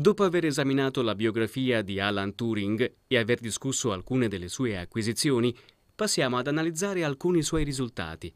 Dopo aver esaminato la biografia di Alan Turing e aver discusso alcune delle sue acquisizioni, passiamo ad analizzare alcuni suoi risultati.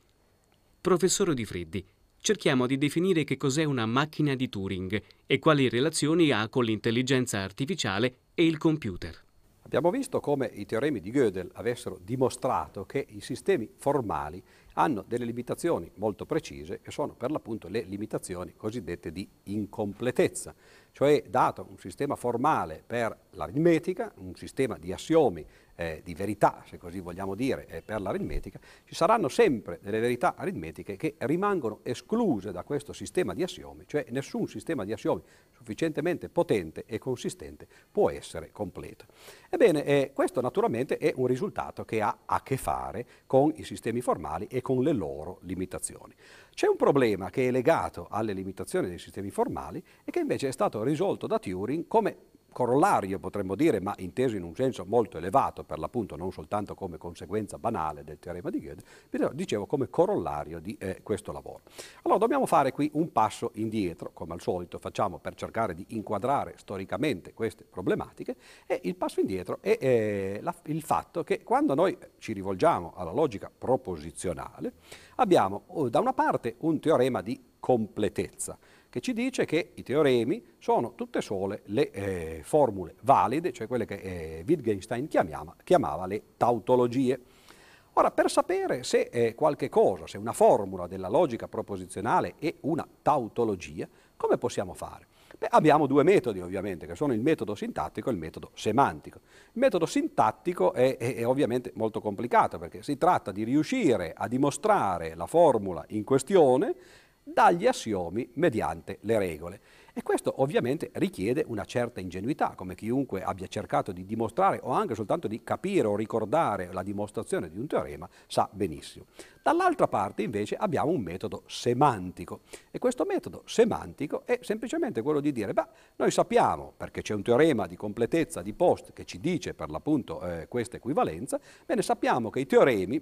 Professore Di Freddi, cerchiamo di definire che cos'è una macchina di Turing e quali relazioni ha con l'intelligenza artificiale e il computer. Abbiamo visto come i teoremi di Gödel avessero dimostrato che i sistemi formali hanno delle limitazioni molto precise e sono per l'appunto le limitazioni cosiddette di incompletezza, cioè dato un sistema formale per l'aritmetica, un sistema di assiomi eh, di verità, se così vogliamo dire, eh, per l'aritmetica, ci saranno sempre delle verità aritmetiche che rimangono escluse da questo sistema di assiomi, cioè nessun sistema di assiomi sufficientemente potente e consistente può essere completo. Ebbene, eh, questo naturalmente è un risultato che ha a che fare con i sistemi formali e con le loro limitazioni. C'è un problema che è legato alle limitazioni dei sistemi formali e che invece è stato risolto da Turing come corollario, potremmo dire, ma inteso in un senso molto elevato, per l'appunto non soltanto come conseguenza banale del teorema di Gödel, dicevo come corollario di eh, questo lavoro. Allora dobbiamo fare qui un passo indietro, come al solito facciamo per cercare di inquadrare storicamente queste problematiche, e il passo indietro è eh, la, il fatto che quando noi ci rivolgiamo alla logica proposizionale, abbiamo oh, da una parte un teorema di completezza, che ci dice che i teoremi sono tutte sole le eh, formule valide, cioè quelle che eh, Wittgenstein chiamava, chiamava, le tautologie. Ora, per sapere se eh, qualche cosa, se una formula della logica proposizionale è una tautologia, come possiamo fare? Beh, abbiamo due metodi ovviamente, che sono il metodo sintattico e il metodo semantico. Il metodo sintattico è, è, è, ovviamente molto complicato perché si tratta di riuscire a dimostrare la formula in questione dagli assiomi mediante le regole. E questo ovviamente richiede una certa ingenuità, come chiunque abbia cercato di dimostrare o anche soltanto di capire o ricordare la dimostrazione di un teorema sa benissimo. Dall'altra parte invece abbiamo un metodo semantico e questo metodo semantico è semplicemente quello di dire, beh, noi sappiamo, perché c'è un teorema di completezza di Post che ci dice per l'appunto eh, questa equivalenza, bene, sappiamo che i teoremi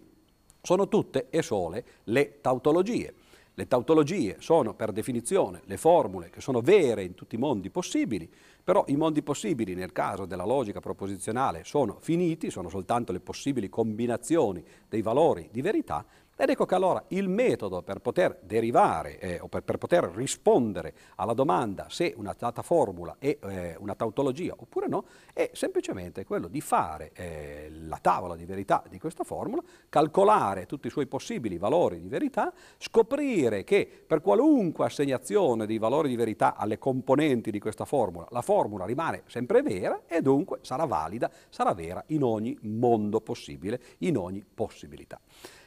sono tutte e sole le tautologie. Le tautologie sono per definizione le formule che sono vere in tutti i mondi possibili, però i mondi possibili nel caso della logica proposizionale sono finiti, sono soltanto le possibili combinazioni dei valori di verità ed ecco che allora il metodo per poter derivare eh, o per, per, poter rispondere alla domanda se una data formula è eh, una tautologia oppure no, è semplicemente quello di fare eh, la tavola di verità di questa formula, calcolare tutti i suoi possibili valori di verità, scoprire che per qualunque assegnazione dei valori di verità alle componenti di questa formula, la formula rimane sempre vera e dunque sarà valida, sarà vera in ogni mondo possibile, in ogni possibilità.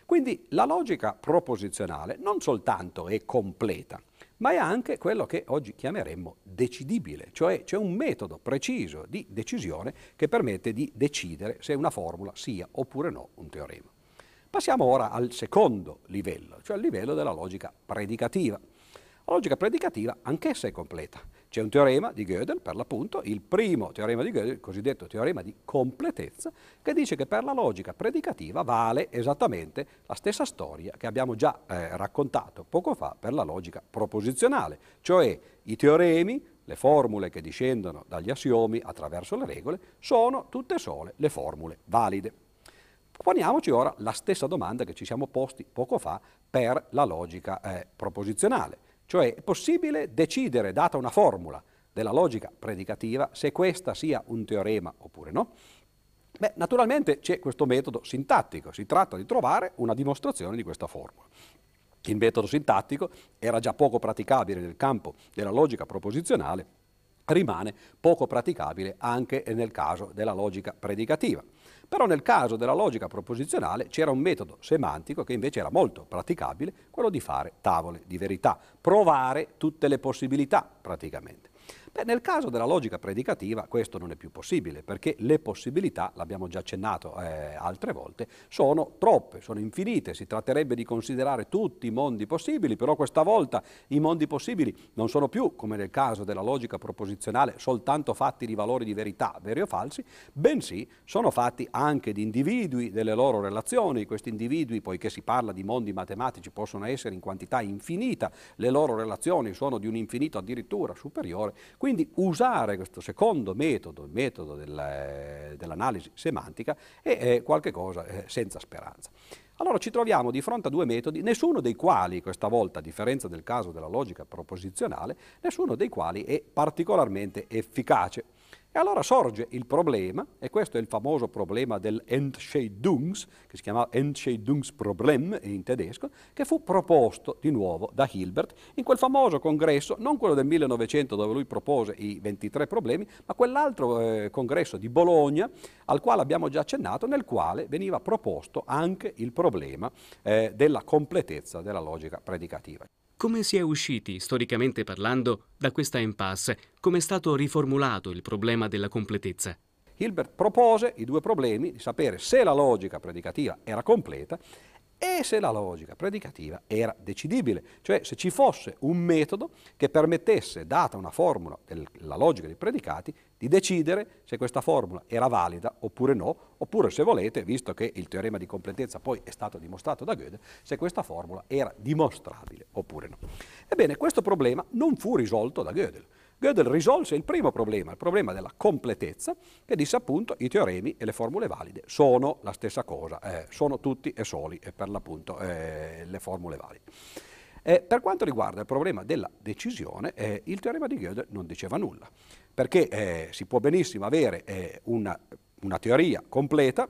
Quindi la logica proposizionale non soltanto è completa, ma è anche quello che oggi chiameremmo decidibile, cioè c'è un metodo preciso di decisione che permette di decidere se una formula sia oppure no un teorema. Passiamo ora al secondo livello, cioè al livello della logica predicativa. La logica predicativa anch'essa è completa. C'è un teorema di Gödel, per l'appunto, il primo teorema di Gödel, il cosiddetto teorema di completezza, che dice che per la logica predicativa vale esattamente la stessa storia che abbiamo già eh, raccontato poco fa per la logica proposizionale, cioè i teoremi, le formule che discendono dagli assiomi attraverso le regole, sono tutte sole le formule valide. Poniamoci ora la stessa domanda che ci siamo posti poco fa per la logica eh, proposizionale. Cioè è possibile decidere, data una formula della logica predicativa, se questa sia un teorema oppure no? Beh, naturalmente c'è questo metodo sintattico, si tratta di trovare una dimostrazione di questa formula. Il metodo sintattico era già poco praticabile nel campo della logica proposizionale, rimane poco praticabile anche nel caso della logica predicativa. Però nel caso della logica proposizionale c'era un metodo semantico che invece era molto praticabile, quello di fare tavole di verità, provare tutte le possibilità praticamente. Beh, nel caso della logica predicativa questo non è più possibile perché le possibilità, l'abbiamo già accennato eh, altre volte, sono troppe, sono infinite, si tratterebbe di considerare tutti i mondi possibili, però questa volta i mondi possibili non sono più, come nel caso della logica proposizionale, soltanto fatti di valori di verità, veri o falsi, bensì sono fatti anche di individui, delle loro relazioni, questi individui, poiché si parla di mondi matematici, possono essere in quantità infinita, le loro relazioni sono di un infinito addirittura superiore Quindi usare questo secondo metodo, il metodo del, dell'analisi semantica, è, è qualcosa eh, senza speranza. Allora ci troviamo di fronte a due metodi, nessuno dei quali, questa volta, a differenza del caso della logica proposizionale, nessuno dei quali è particolarmente efficace. E allora sorge il problema, e questo è il famoso problema del Entscheidungs, che si chiama Entscheidungsproblem in tedesco, che fu proposto di nuovo da Hilbert in quel famoso congresso, non quello del 1900 dove lui propose i 23 problemi, ma quell'altro eh, congresso di Bologna al quale abbiamo già accennato, nel quale veniva proposto anche il problema eh, della completezza della logica predicativa. Come si è usciti, storicamente parlando, da questa impasse? Come è stato riformulato il problema della completezza? Hilbert propose i due problemi di sapere se la logica predicativa era completa e se la logica predicativa era decidibile, cioè se ci fosse un metodo che permettesse, data una formula della logica dei predicati, di decidere se questa formula era valida oppure no, oppure se volete, visto che il teorema di completezza poi è stato dimostrato da Gödel, se questa formula era dimostrabile oppure no. Ebbene, questo problema non fu risolto da Gödel. Gödel risolse il primo problema, il problema della completezza, che disse appunto i teoremi e le formule valide sono la stessa cosa, eh, sono tutti e soli e per l'appunto eh, le formule valide. Eh, per quanto riguarda il problema della decisione, eh, il teorema di Gödel non diceva nulla, perché eh, si può benissimo avere eh, una, una teoria completa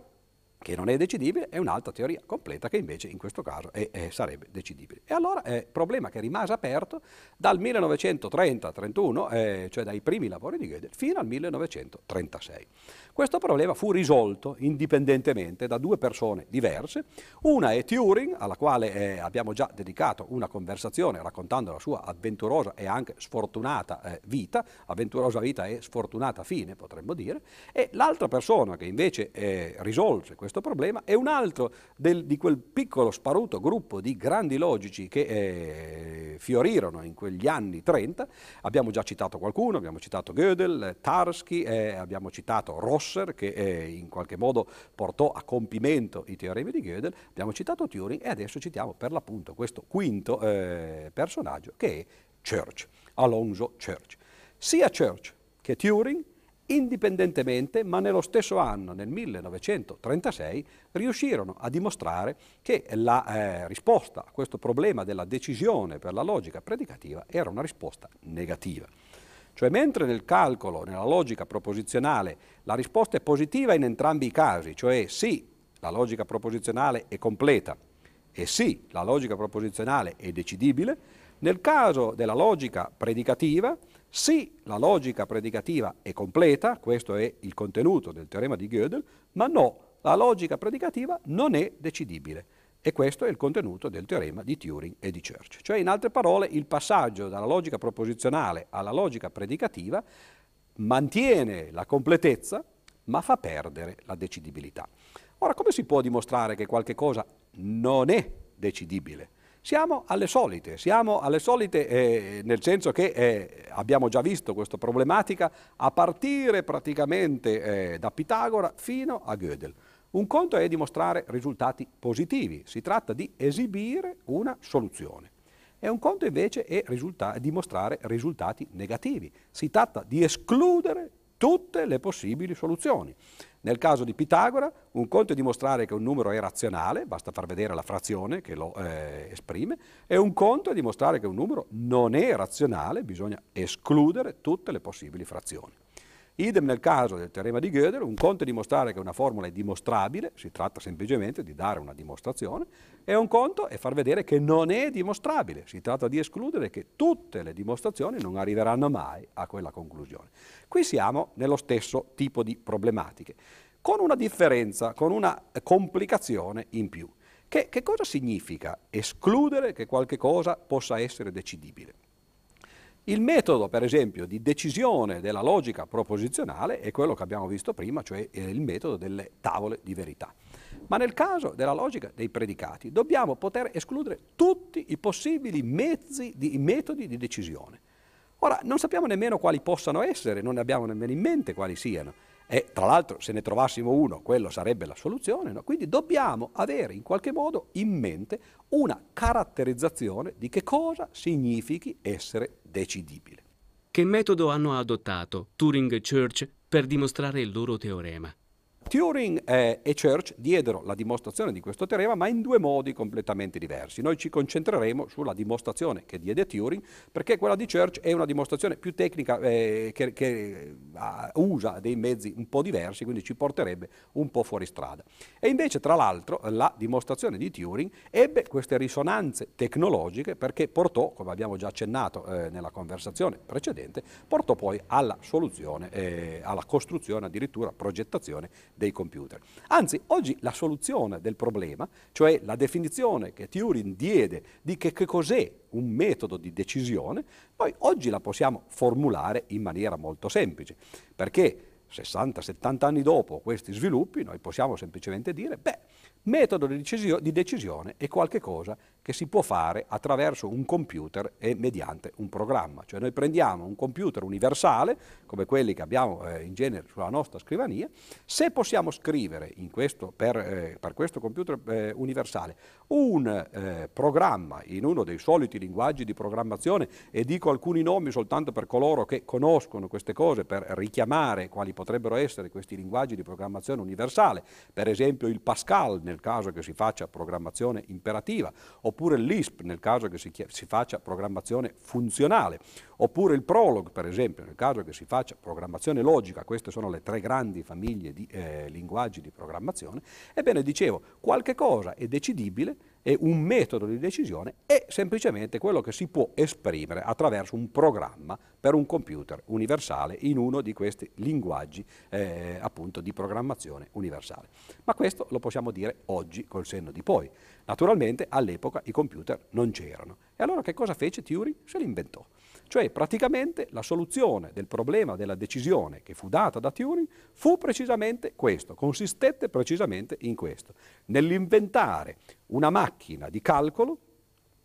che non è decidibile, e un'altra teoria completa che invece in questo caso è, è, sarebbe decidibile. E allora è un problema che rimase aperto dal 1930-31, eh, cioè dai primi lavori di Gödel, fino al 1936. Questo problema fu risolto indipendentemente da due persone diverse. Una è Turing, alla quale eh, abbiamo già dedicato una conversazione raccontando la sua avventurosa e anche sfortunata eh, vita, avventurosa vita e sfortunata fine potremmo dire, e l'altra persona che invece eh, risolse questo problema è un altro del, di quel piccolo sparuto gruppo di grandi logici che eh, fiorirono in quegli anni 30. Abbiamo già citato qualcuno, abbiamo citato Gödel, Tarski, eh, abbiamo citato Ross, Schlosser che eh, in qualche modo portò a compimento i teoremi di Gödel, abbiamo citato Turing e adesso citiamo per l'appunto questo quinto eh, personaggio che è Church, Alonso Church. Sia Church che Turing indipendentemente, ma nello stesso anno, nel 1936, riuscirono a dimostrare che la eh, risposta a questo problema della decisione per la logica predicativa era una risposta negativa. Cioè mentre nel calcolo, nella logica proposizionale, la risposta è positiva in entrambi i casi, cioè sì, la logica proposizionale è completa e sì, la logica proposizionale è decidibile, nel caso della logica predicativa, sì, la logica predicativa è completa, questo è il contenuto del teorema di Gödel, ma no, la logica predicativa non è decidibile. E questo è il contenuto del teorema di Turing e di Church. Cioè, in altre parole, il passaggio dalla logica proposizionale alla logica predicativa mantiene la completezza, ma fa perdere la decidibilità. Ora, come si può dimostrare che qualche cosa non è decidibile? Siamo alle solite, siamo alle solite eh, nel senso che eh, abbiamo già visto questa problematica a partire praticamente eh, da Pitagora fino a Gödel. Un conto è dimostrare risultati positivi, si tratta di esibire una soluzione. E un conto invece è risulta- dimostrare risultati negativi, si tratta di escludere tutte le possibili soluzioni. Nel caso di Pitagora, un conto è dimostrare che un numero è razionale, basta far vedere la frazione che lo eh, esprime, e un conto è dimostrare che un numero non è razionale, bisogna escludere tutte le possibili frazioni. Idem nel caso del teorema di Gödel, un conto è dimostrare che una formula è dimostrabile, si tratta semplicemente di dare una dimostrazione, e un conto è far vedere che non è dimostrabile, si tratta di escludere che tutte le dimostrazioni non arriveranno mai a quella conclusione. Qui siamo nello stesso tipo di problematiche, con una differenza, con una complicazione in più. Che, che cosa significa escludere che qualche cosa possa essere decidibile? Il metodo, per esempio, di decisione della logica proposizionale è quello che abbiamo visto prima, cioè il metodo delle tavole di verità. Ma nel caso della logica dei predicati dobbiamo poter escludere tutti i possibili mezzi di, metodi di decisione. Ora, non sappiamo nemmeno quali possano essere, non ne abbiamo nemmeno in mente quali siano. E tra l'altro se ne trovassimo uno, quello sarebbe la soluzione. No? Quindi dobbiamo avere in qualche modo in mente una caratterizzazione di che cosa significhi essere decidibile. Che metodo hanno adottato Turing e Church per dimostrare il loro teorema? Turing eh, e Church diedero la dimostrazione di questo teorema, ma in due modi completamente diversi. Noi ci concentreremo sulla dimostrazione che diede Turing, perché quella di Church è una dimostrazione più tecnica eh, che, che uh, usa dei mezzi un po' diversi, quindi ci porterebbe un po' fuori strada. E invece, tra l'altro, la dimostrazione di Turing ebbe queste risonanze tecnologiche perché portò, come abbiamo già accennato eh, nella conversazione precedente, portò poi alla soluzione, eh, alla costruzione, addirittura progettazione dei computer. Anzi, oggi la soluzione del problema, cioè la definizione che Turing diede di che, che cos'è un metodo di decisione, noi oggi la possiamo formulare in maniera molto semplice, perché 60-70 anni dopo questi sviluppi noi possiamo semplicemente dire, beh, metodo di, decisio- di decisione è qualcosa che si può fare attraverso un computer e mediante un programma. Cioè noi prendiamo un computer universale, come quelli che abbiamo eh, in genere sulla nostra scrivania, se possiamo scrivere questo, per, eh, per, questo computer eh, universale un eh, programma in uno dei soliti linguaggi di programmazione, e dico alcuni nomi soltanto per coloro che conoscono queste cose, per richiamare quali potrebbero essere questi linguaggi di programmazione universale, per esempio il Pascal nel caso che si faccia programmazione imperativa, oppure l'ISP nel caso che si, si faccia programmazione funzionale, oppure il Prolog per esempio nel caso che si faccia programmazione logica, queste sono le tre grandi famiglie di eh, linguaggi di programmazione, ebbene dicevo, qualche cosa è decidibile e un metodo di decisione è semplicemente quello che si può esprimere attraverso un programma per un computer universale in uno di questi linguaggi eh, appunto di programmazione universale. Ma questo lo possiamo dire oggi col senno di poi. Naturalmente all'epoca i computer non c'erano. E allora che cosa fece Turing? Se li inventò. Cioè praticamente la soluzione del problema della decisione che fu data da Turing fu precisamente questo, consistette precisamente in questo, nell'inventare una macchina di calcolo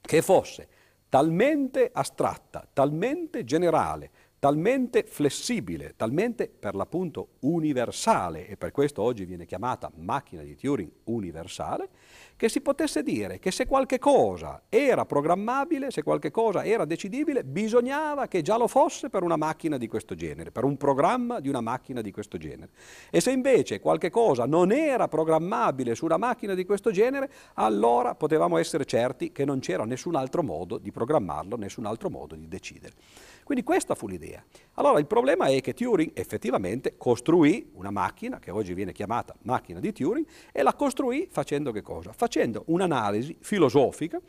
che fosse talmente astratta, talmente generale, talmente flessibile, talmente per l'appunto universale, e per questo oggi viene chiamata macchina di Turing universale, che si potesse dire che se qualche cosa era programmabile, se qualche cosa era decidibile, bisognava che già lo fosse per una macchina di questo genere, per un programma di una macchina di questo genere. E se invece qualche cosa non era programmabile su una macchina di questo genere, allora potevamo essere certi che non c'era nessun altro modo di programmarlo, nessun altro modo di decidere. Quindi questa fu l'idea. Allora il problema è che Turing effettivamente costruì una macchina, che oggi viene chiamata macchina di Turing, e la costruì facendo che cosa? Facendo un'analisi filosofica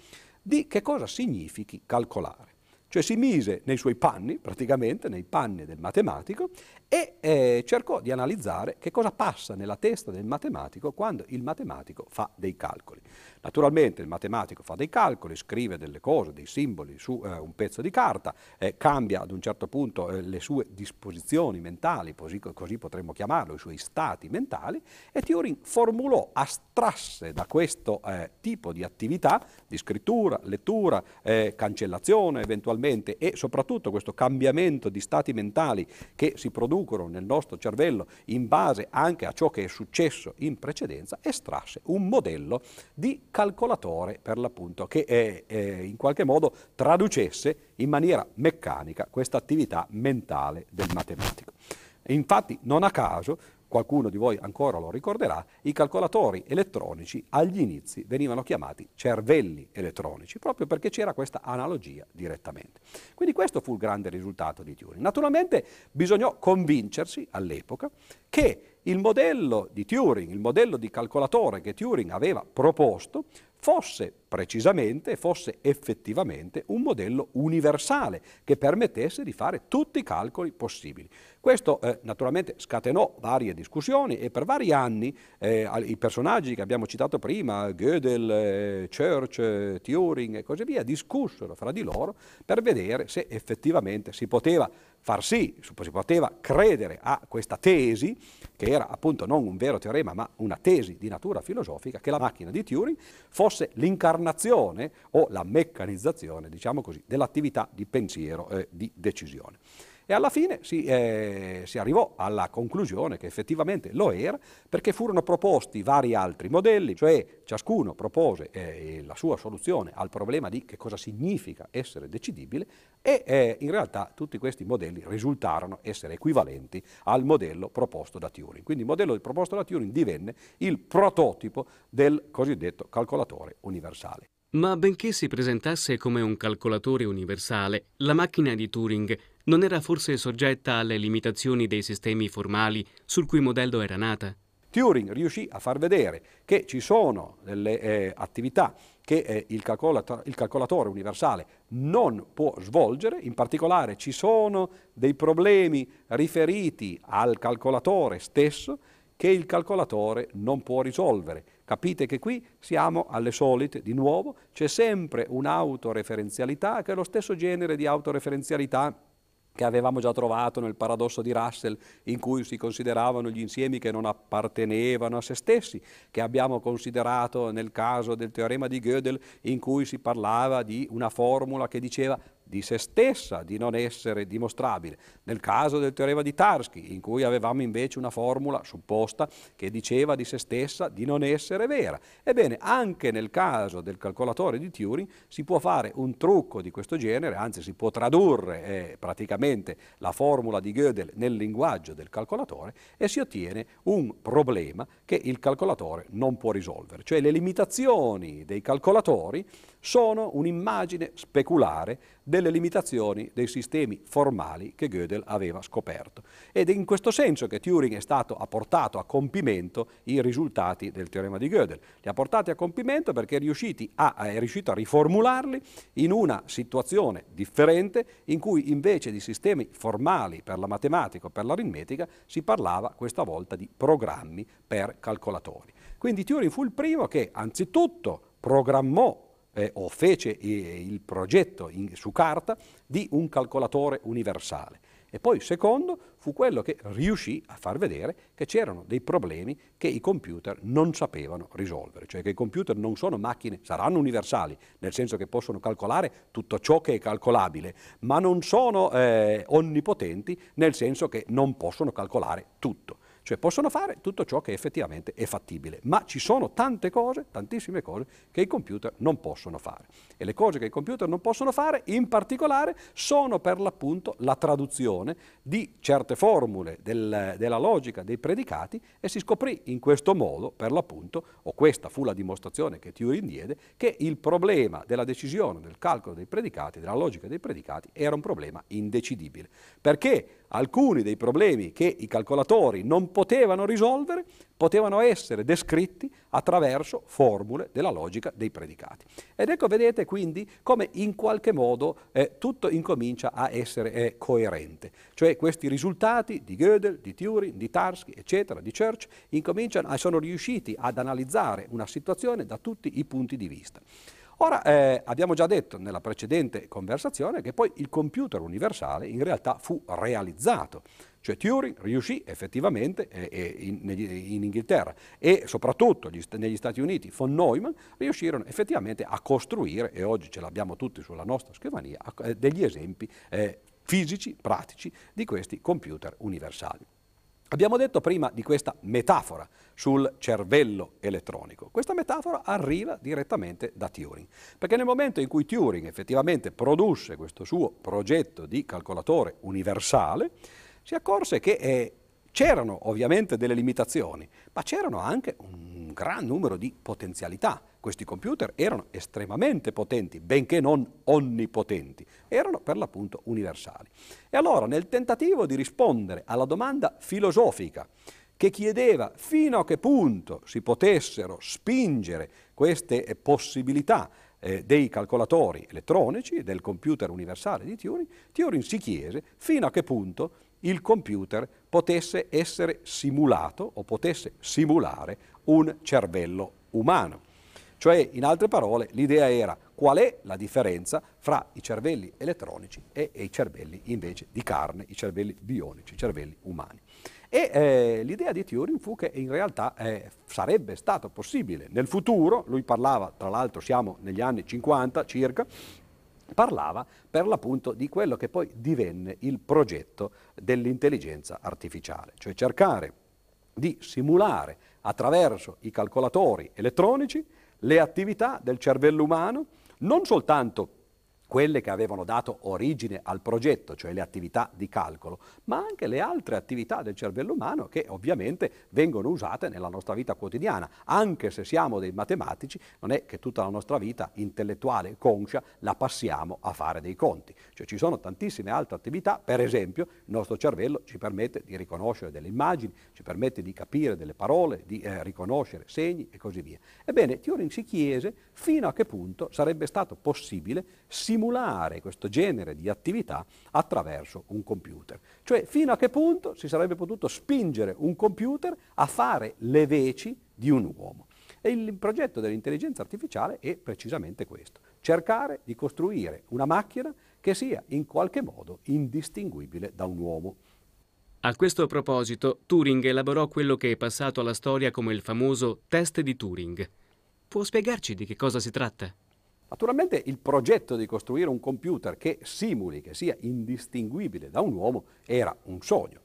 di che cosa significhi calcolare. Cioè si mise nei suoi panni, praticamente nei panni del matematico, e eh, cercò di analizzare che cosa passa nella testa del matematico quando il matematico fa dei calcoli. Naturalmente il matematico fa dei calcoli, scrive delle cose, dei simboli su eh, un pezzo di carta, eh, cambia ad un certo punto eh, le sue disposizioni mentali, così, così, potremmo chiamarlo, i suoi stati mentali, e Turing formulò, astrasse da questo eh, tipo di attività, di scrittura, lettura, eh, cancellazione eventualmente, e soprattutto questo cambiamento di stati mentali che si produce producono nel nostro cervello in base anche a ciò che è successo in precedenza, estrasse un modello di calcolatore per l'appunto che è, eh, in qualche modo traducesse in maniera meccanica questa attività mentale del matematico. Infatti non a caso qualcuno di voi ancora lo ricorderà, i calcolatori elettronici agli inizi venivano chiamati cervelli elettronici, proprio perché c'era questa analogia direttamente. Quindi questo fu il grande risultato di Turing. Naturalmente bisognò convincersi all'epoca che il modello di Turing, il modello di calcolatore che Turing aveva proposto, fosse precisamente, fosse effettivamente un modello universale che permettesse di fare tutti i calcoli possibili. Questo eh, naturalmente scatenò varie discussioni e per vari anni eh, i personaggi che abbiamo citato prima, Gödel, eh, Church, eh, Turing e così via, discussero fra di loro per vedere se effettivamente si poteva far sì, si poteva credere a questa tesi, che era appunto non un vero teorema ma una tesi di natura filosofica, che la macchina di Turing fosse l'incarnazione o la meccanizzazione, diciamo così, dell'attività di pensiero e di decisione. E alla fine si, eh, si arrivò alla conclusione che effettivamente lo era perché furono proposti vari altri modelli, cioè ciascuno propose eh, la sua soluzione al problema di che cosa significa essere decidibile e eh, in realtà tutti questi modelli risultarono essere equivalenti al modello proposto da Turing. Quindi il modello proposto da Turing divenne il prototipo del cosiddetto calcolatore universale. Ma benché si presentasse come un calcolatore universale, la macchina di Turing non era forse soggetta alle limitazioni dei sistemi formali sul cui modello era nata? Turing riuscì a far vedere che ci sono delle eh, attività che eh, il, calcolato- il, calcolatore universale non può svolgere, in particolare ci sono dei problemi riferiti al calcolatore stesso che il calcolatore non può risolvere. Capite che qui siamo alle solite, di nuovo, c'è sempre un'autoreferenzialità che è lo stesso genere di autoreferenzialità che avevamo già trovato nel paradosso di Russell, in cui si consideravano gli insiemi che non appartenevano a se stessi, che abbiamo considerato nel caso del teorema di Gödel, in cui si parlava di una formula che diceva di se stessa di non essere dimostrabile. Nel caso del teorema di Tarski, in cui avevamo invece una formula supposta che diceva di se stessa di non essere vera. Ebbene, anche nel caso del calcolatore di Turing si può fare un trucco di questo genere, anzi si può tradurre eh, praticamente la formula di Gödel nel linguaggio del calcolatore e si ottiene un problema che il calcolatore non può risolvere, cioè le limitazioni dei calcolatori sono un'immagine speculare delle limitazioni dei sistemi formali che Gödel aveva scoperto. Ed è in questo senso che Turing è stato, ha portato a compimento i risultati del teorema di Gödel. Li ha portati a compimento perché è, a, è riuscito a riformularli in una situazione differente in cui invece di sistemi formali per la matematica o per l'aritmetica si parlava questa volta di programmi per calcolatori. Quindi Turing fu il primo che anzitutto programmò eh, o fece il progetto in, su carta di un calcolatore universale. E poi secondo fu quello che riuscì a far vedere che c'erano dei problemi che i computer non sapevano risolvere, cioè che i computer non sono macchine, saranno universali, nel senso che possono calcolare tutto ciò che è calcolabile, ma non sono eh, onnipotenti nel senso che non possono calcolare tutto. Cioè possono fare tutto ciò che effettivamente è fattibile, ma ci sono tante cose, tantissime cose, che i computer non possono fare. E le cose che i computer non possono fare, in particolare, sono per l'appunto la traduzione di certe formule del, della logica dei predicati e si scoprì in questo modo, per l'appunto, o questa fu la dimostrazione che Turing diede, che il problema della decisione, del calcolo dei predicati, della logica dei predicati, era un problema indecidibile. Perché alcuni dei problemi che i calcolatori non potevano risolvere potevano essere descritti attraverso formule della logica dei predicati. Ed ecco, vedete quindi come in qualche modo eh, tutto incomincia a essere eh, coerente, cioè questi risultati di Gödel, di Turing, di Tarski, eccetera, di Church, incominciano, sono riusciti ad analizzare una situazione da tutti i punti di vista. Ora, eh, abbiamo già detto nella precedente conversazione che poi il computer universale in realtà fu realizzato. Cioè Turing riuscì effettivamente eh, in, in, Inghilterra e soprattutto gli, negli Stati Uniti, von Neumann, riuscirono effettivamente a costruire, e oggi ce l'abbiamo tutti sulla nostra scrivania, eh, degli esempi eh, fisici, pratici di questi computer universali. Abbiamo detto prima di questa metafora sul cervello elettronico. Questa metafora arriva direttamente da Turing, perché nel momento in cui Turing effettivamente produsse questo suo progetto di calcolatore universale, si accorse che eh, c'erano ovviamente delle limitazioni, ma c'erano anche un gran numero di potenzialità. Questi computer erano estremamente potenti, benché non onnipotenti, erano per l'appunto universali. E allora nel tentativo di rispondere alla domanda filosofica che chiedeva fino a che punto si potessero spingere queste possibilità eh, dei calcolatori elettronici, del computer universale di Turing, Turing si chiese fino a che punto il computer potesse essere simulato o potesse simulare un cervello umano. Cioè, in altre parole, l'idea era qual è la differenza fra i cervelli elettronici e, e i cervelli invece di carne, i cervelli bionici, i cervelli umani. E eh, l'idea di Turing fu che in realtà eh, sarebbe stato possibile nel futuro, lui parlava, tra l'altro siamo negli anni 50 circa, parlava per l'appunto di quello che poi divenne il progetto dell'intelligenza artificiale, cioè cercare di simulare attraverso i calcolatori elettronici le attività del cervello umano, non soltanto quelle che avevano dato origine al progetto, cioè le attività di calcolo, ma anche le altre attività del cervello umano che ovviamente vengono usate nella nostra vita quotidiana. Anche se siamo dei matematici, non è che tutta la nostra vita intellettuale e conscia la passiamo a fare dei conti. Cioè ci sono tantissime altre attività, per esempio il nostro cervello ci permette di riconoscere delle immagini, ci permette di capire delle parole, di eh, riconoscere segni e così via. Ebbene, Turing si chiese fino a che punto sarebbe stato possibile simulare simulare questo genere di attività attraverso un computer. Cioè fino a che punto si sarebbe potuto spingere un computer a fare le veci di un uomo. E il progetto dell'intelligenza artificiale è precisamente questo, cercare di costruire una macchina che sia in qualche modo indistinguibile da un uomo. A questo proposito, Turing elaborò quello che è passato alla storia come il famoso test di Turing. Può spiegarci di che cosa si tratta? Naturalmente il progetto di costruire un computer che simuli, che sia indistinguibile da un uomo, era un sogno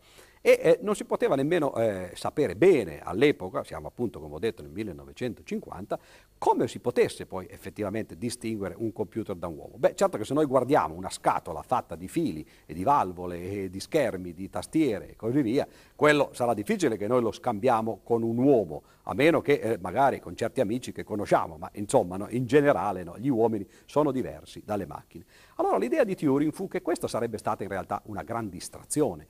e eh, non si poteva nemmeno eh, sapere bene all'epoca, siamo appunto come ho detto nel 1950, come si potesse poi effettivamente distinguere un computer da un uomo. Beh, certo che se noi guardiamo una scatola fatta di fili e di valvole e di schermi, di tastiere e così via, quello sarà difficile che noi lo scambiamo con un uomo, a meno che eh, magari con certi amici che conosciamo, ma insomma no, in generale no, gli uomini sono diversi dalle macchine. Allora l'idea di Turing fu che questa sarebbe stata in realtà una gran distrazione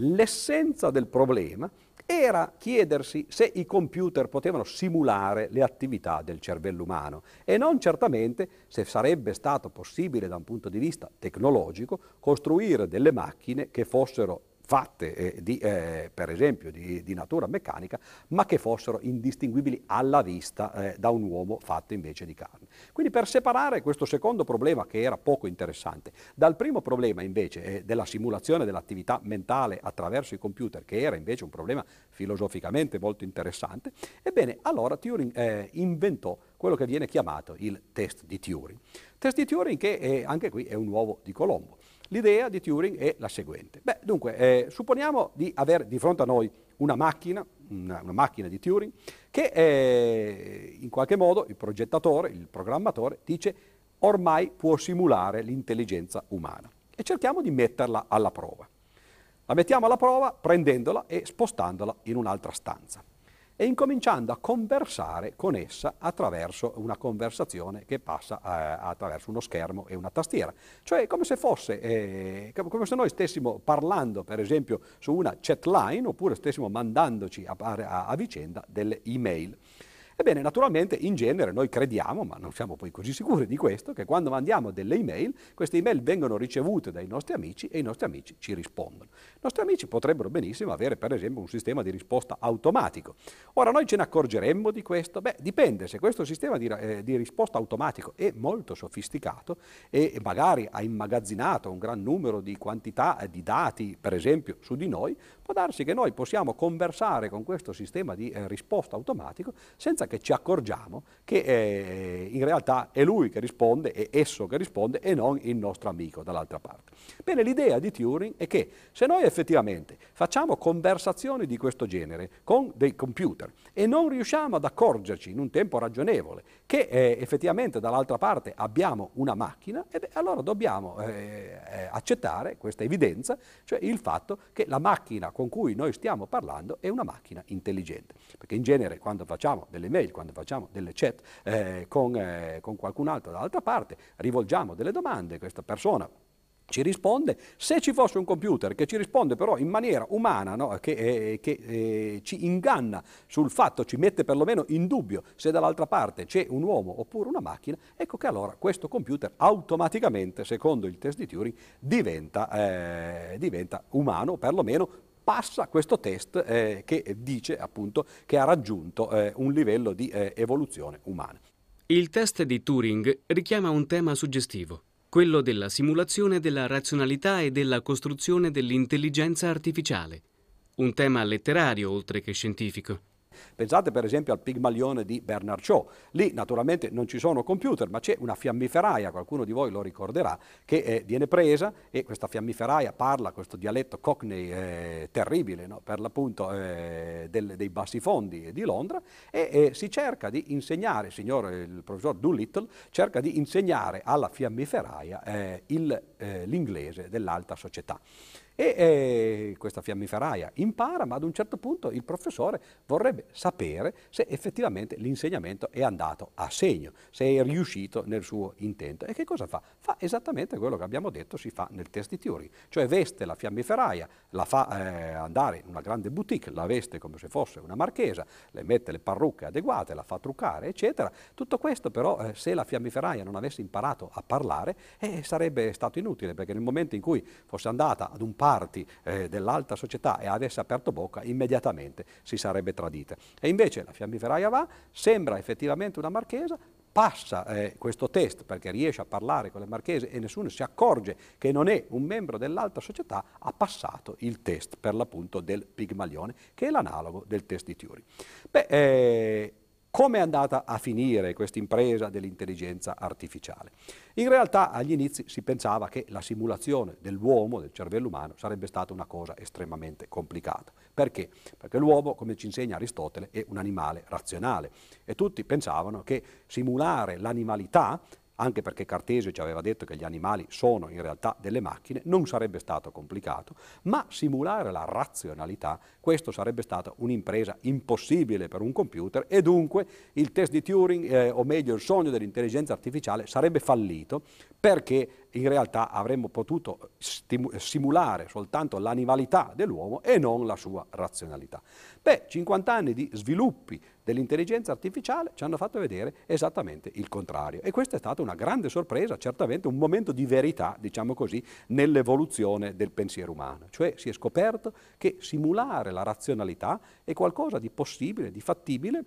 L'essenza del problema era chiedersi se i computer potevano simulare le attività del cervello umano e non certamente se sarebbe stato possibile da un punto di vista tecnologico costruire delle macchine che fossero fatte eh, di, eh, per esempio di, di, natura meccanica, ma che fossero indistinguibili alla vista eh, da un uomo fatto invece di carne. Quindi per separare questo secondo problema che era poco interessante dal primo problema invece eh, della simulazione dell'attività mentale attraverso i computer, che era invece un problema filosoficamente molto interessante, ebbene allora Turing eh, inventò quello che viene chiamato il test di Turing. Test di Turing che anche qui è un uovo di Colombo. L'idea di Turing è la seguente. Beh, dunque, eh, supponiamo di avere di fronte a noi una macchina, una, una macchina di Turing, che eh, in qualche modo il progettatore, il programmatore, dice ormai può simulare l'intelligenza umana. E cerchiamo di metterla alla prova. La mettiamo alla prova prendendola e spostandola in un'altra stanza e incominciando a conversare con essa attraverso una conversazione che passa eh, attraverso uno schermo e una tastiera. Cioè come se fosse, eh, come se noi stessimo parlando per esempio su una chat line oppure stessimo mandandoci a, a, a vicenda delle email. Ebbene, naturalmente in genere noi crediamo, ma non siamo poi così sicuri di questo, che quando mandiamo delle email, queste email vengono ricevute dai nostri amici e i nostri amici ci rispondono. I nostri amici potrebbero benissimo avere per esempio un sistema di risposta automatico. Ora noi ce ne accorgeremmo di questo? Beh, dipende, se questo sistema di, eh, di risposta automatico è molto sofisticato e magari ha immagazzinato un gran numero di quantità di dati, per esempio, su di noi, può darsi che noi possiamo conversare con questo sistema di eh, risposta automatico senza che ci accorgiamo che eh, in realtà è lui che risponde, è esso che risponde e non il nostro amico dall'altra parte. Bene, l'idea di Turing è che se noi effettivamente facciamo conversazioni di questo genere con dei computer e non riusciamo ad accorgerci in un tempo ragionevole che eh, effettivamente dall'altra parte abbiamo una macchina, beh, allora dobbiamo eh, eh, accettare questa evidenza, cioè il fatto che la macchina con cui noi stiamo parlando è una macchina intelligente. Perché in genere quando facciamo delle mail, quando facciamo delle chat eh, con, eh, con qualcun altro dall'altra parte, rivolgiamo delle domande, questa persona ci risponde, se ci fosse un computer che ci risponde però in maniera umana, no? che, eh, che eh, ci inganna sul fatto, ci mette perlomeno in dubbio se dall'altra parte c'è un uomo oppure una macchina, ecco che allora questo computer automaticamente, secondo il test di Turing, diventa, eh, diventa umano, perlomeno passa questo test eh, che dice appunto che ha raggiunto eh, un livello di eh, evoluzione umana. Il test di Turing richiama un tema suggestivo quello della simulazione della razionalità e della costruzione dell'intelligenza artificiale, un tema letterario oltre che scientifico. Pensate per esempio al Pigmalione di Bernard Shaw. Lì naturalmente non ci sono computer, ma c'è una fiammiferaia, qualcuno di voi lo ricorderà, che eh, viene presa e questa fiammiferaia parla questo dialetto cockney eh, terribile, no? per l'appunto eh, del, dei bassi fondi di Londra, e si cerca di insegnare, signor il professor Doolittle, cerca di insegnare alla fiammiferaia eh, il, eh, l'inglese dell'alta società. E eh, questa fiammiferaia impara, ma ad un certo punto il professore vorrebbe sapere se effettivamente l'insegnamento è andato a segno, se è riuscito nel suo intento. E che cosa fa? Fa esattamente quello che abbiamo detto si fa nel test di Turing, cioè veste la fiammiferaia, la fa eh, andare in una grande boutique, la veste come se fosse una marchesa, le mette le parrucche adeguate, la fa truccare, eccetera. Tutto questo però, eh, se la fiammiferaia non avesse imparato a parlare, eh, sarebbe stato inutile, perché nel momento in cui fosse andata ad un parco, parti eh, dell'alta società e avesse aperto bocca, immediatamente si sarebbe tradita. E invece la fiammiferaia va, sembra effettivamente una marchesa, passa eh, questo test perché riesce a parlare con le marchese e nessuno si accorge che non è un membro dell'alta società, ha passato il test per l'appunto del Pigmalione, che è l'analogo del test di Turing. Beh, eh, come è andata a finire questa impresa dell'intelligenza artificiale? In realtà agli inizi si pensava che la simulazione dell'uomo, del cervello umano, sarebbe stata una cosa estremamente complicata. Perché? Perché l'uomo, come ci insegna Aristotele, è un animale razionale e tutti pensavano che simulare l'animalità anche perché Cartesio ci aveva detto che gli animali sono in realtà delle macchine, non sarebbe stato complicato, ma simulare la razionalità, questo sarebbe stata un'impresa impossibile per un computer e dunque il test di Turing, eh, o meglio il sogno dell'intelligenza artificiale, sarebbe fallito perché in realtà avremmo potuto simulare soltanto l'animalità dell'uomo e non la sua razionalità. Beh, 50 anni di sviluppi dell'intelligenza artificiale ci hanno fatto vedere esattamente il contrario. E questa è stata una grande sorpresa, certamente un momento di verità, diciamo così, nell'evoluzione del pensiero umano, cioè si è scoperto che simulare la razionalità è qualcosa di possibile, di fattibile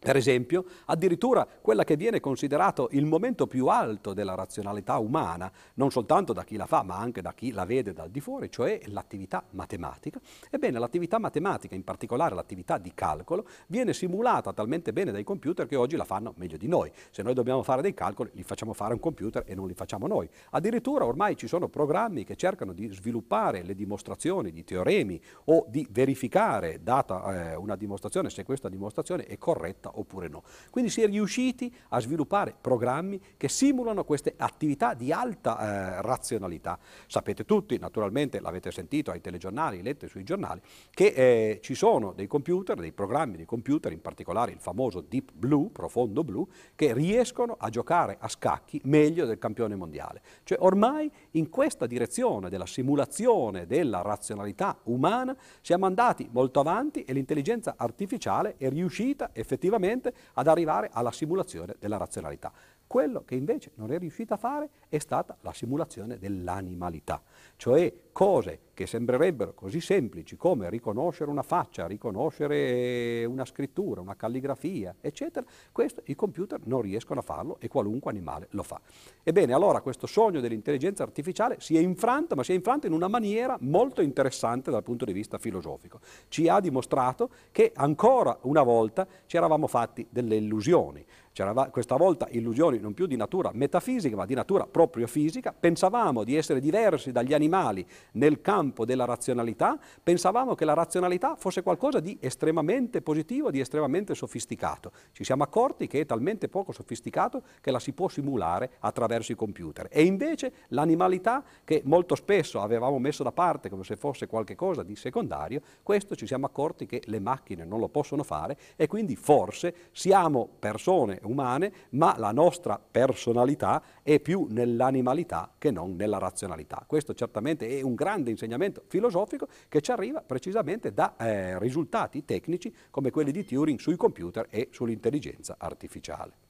per esempio, addirittura quella che viene considerato il momento più alto della razionalità umana, non soltanto da chi la fa, ma anche da chi la vede dal di fuori, cioè l'attività matematica. Ebbene, l'attività matematica, in particolare l'attività di calcolo, viene simulata talmente bene dai computer che oggi la fanno meglio di noi. Se noi dobbiamo fare dei calcoli, li facciamo fare a un computer e non li facciamo noi. Addirittura ormai ci sono programmi che cercano di sviluppare le dimostrazioni di teoremi o di verificare, data eh, una dimostrazione, se questa dimostrazione è corretta corretta oppure no. Quindi si è riusciti a sviluppare programmi che simulano queste attività di alta eh, razionalità. Sapete tutti, naturalmente l'avete sentito ai telegiornali, letto sui giornali, che eh, ci sono dei computer, dei programmi di computer, in particolare il famoso Deep Blue, profondo blu, che riescono a giocare a scacchi meglio del campione mondiale. Cioè ormai in questa direzione della simulazione della razionalità umana siamo andati molto avanti e l'intelligenza artificiale è riuscita effettivamente effettivamente ad arrivare alla simulazione della razionalità. Quello che invece non è riuscita a fare è stata la simulazione dell'animalità, cioè cose che sembrerebbero così semplici come riconoscere una faccia, riconoscere una scrittura, una calligrafia, eccetera, questo i computer non riescono a farlo e qualunque animale lo fa. Ebbene, allora questo sogno dell'intelligenza artificiale si è infranto, ma si è infranto in una maniera molto interessante dal punto di vista filosofico. Ci ha dimostrato che ancora una volta ci eravamo fatti delle illusioni. C'era questa volta illusioni non più di natura metafisica, ma di natura proprio fisica. Pensavamo di essere diversi dagli animali nel campo della razionalità, pensavamo che la razionalità fosse qualcosa di estremamente positivo, di estremamente sofisticato. Ci siamo accorti che è talmente poco sofisticato che la si può simulare attraverso i computer. E invece l'animalità, che molto spesso avevamo messo da parte come se fosse qualcosa di secondario, questo ci siamo accorti che le macchine non lo possono fare e quindi forse siamo persone umane, ma la nostra personalità è più nell'animalità che non nella razionalità. Questo certamente è un grande insegnamento filosofico che ci arriva precisamente da eh, risultati tecnici come quelli di Turing sui computer e sull'intelligenza artificiale.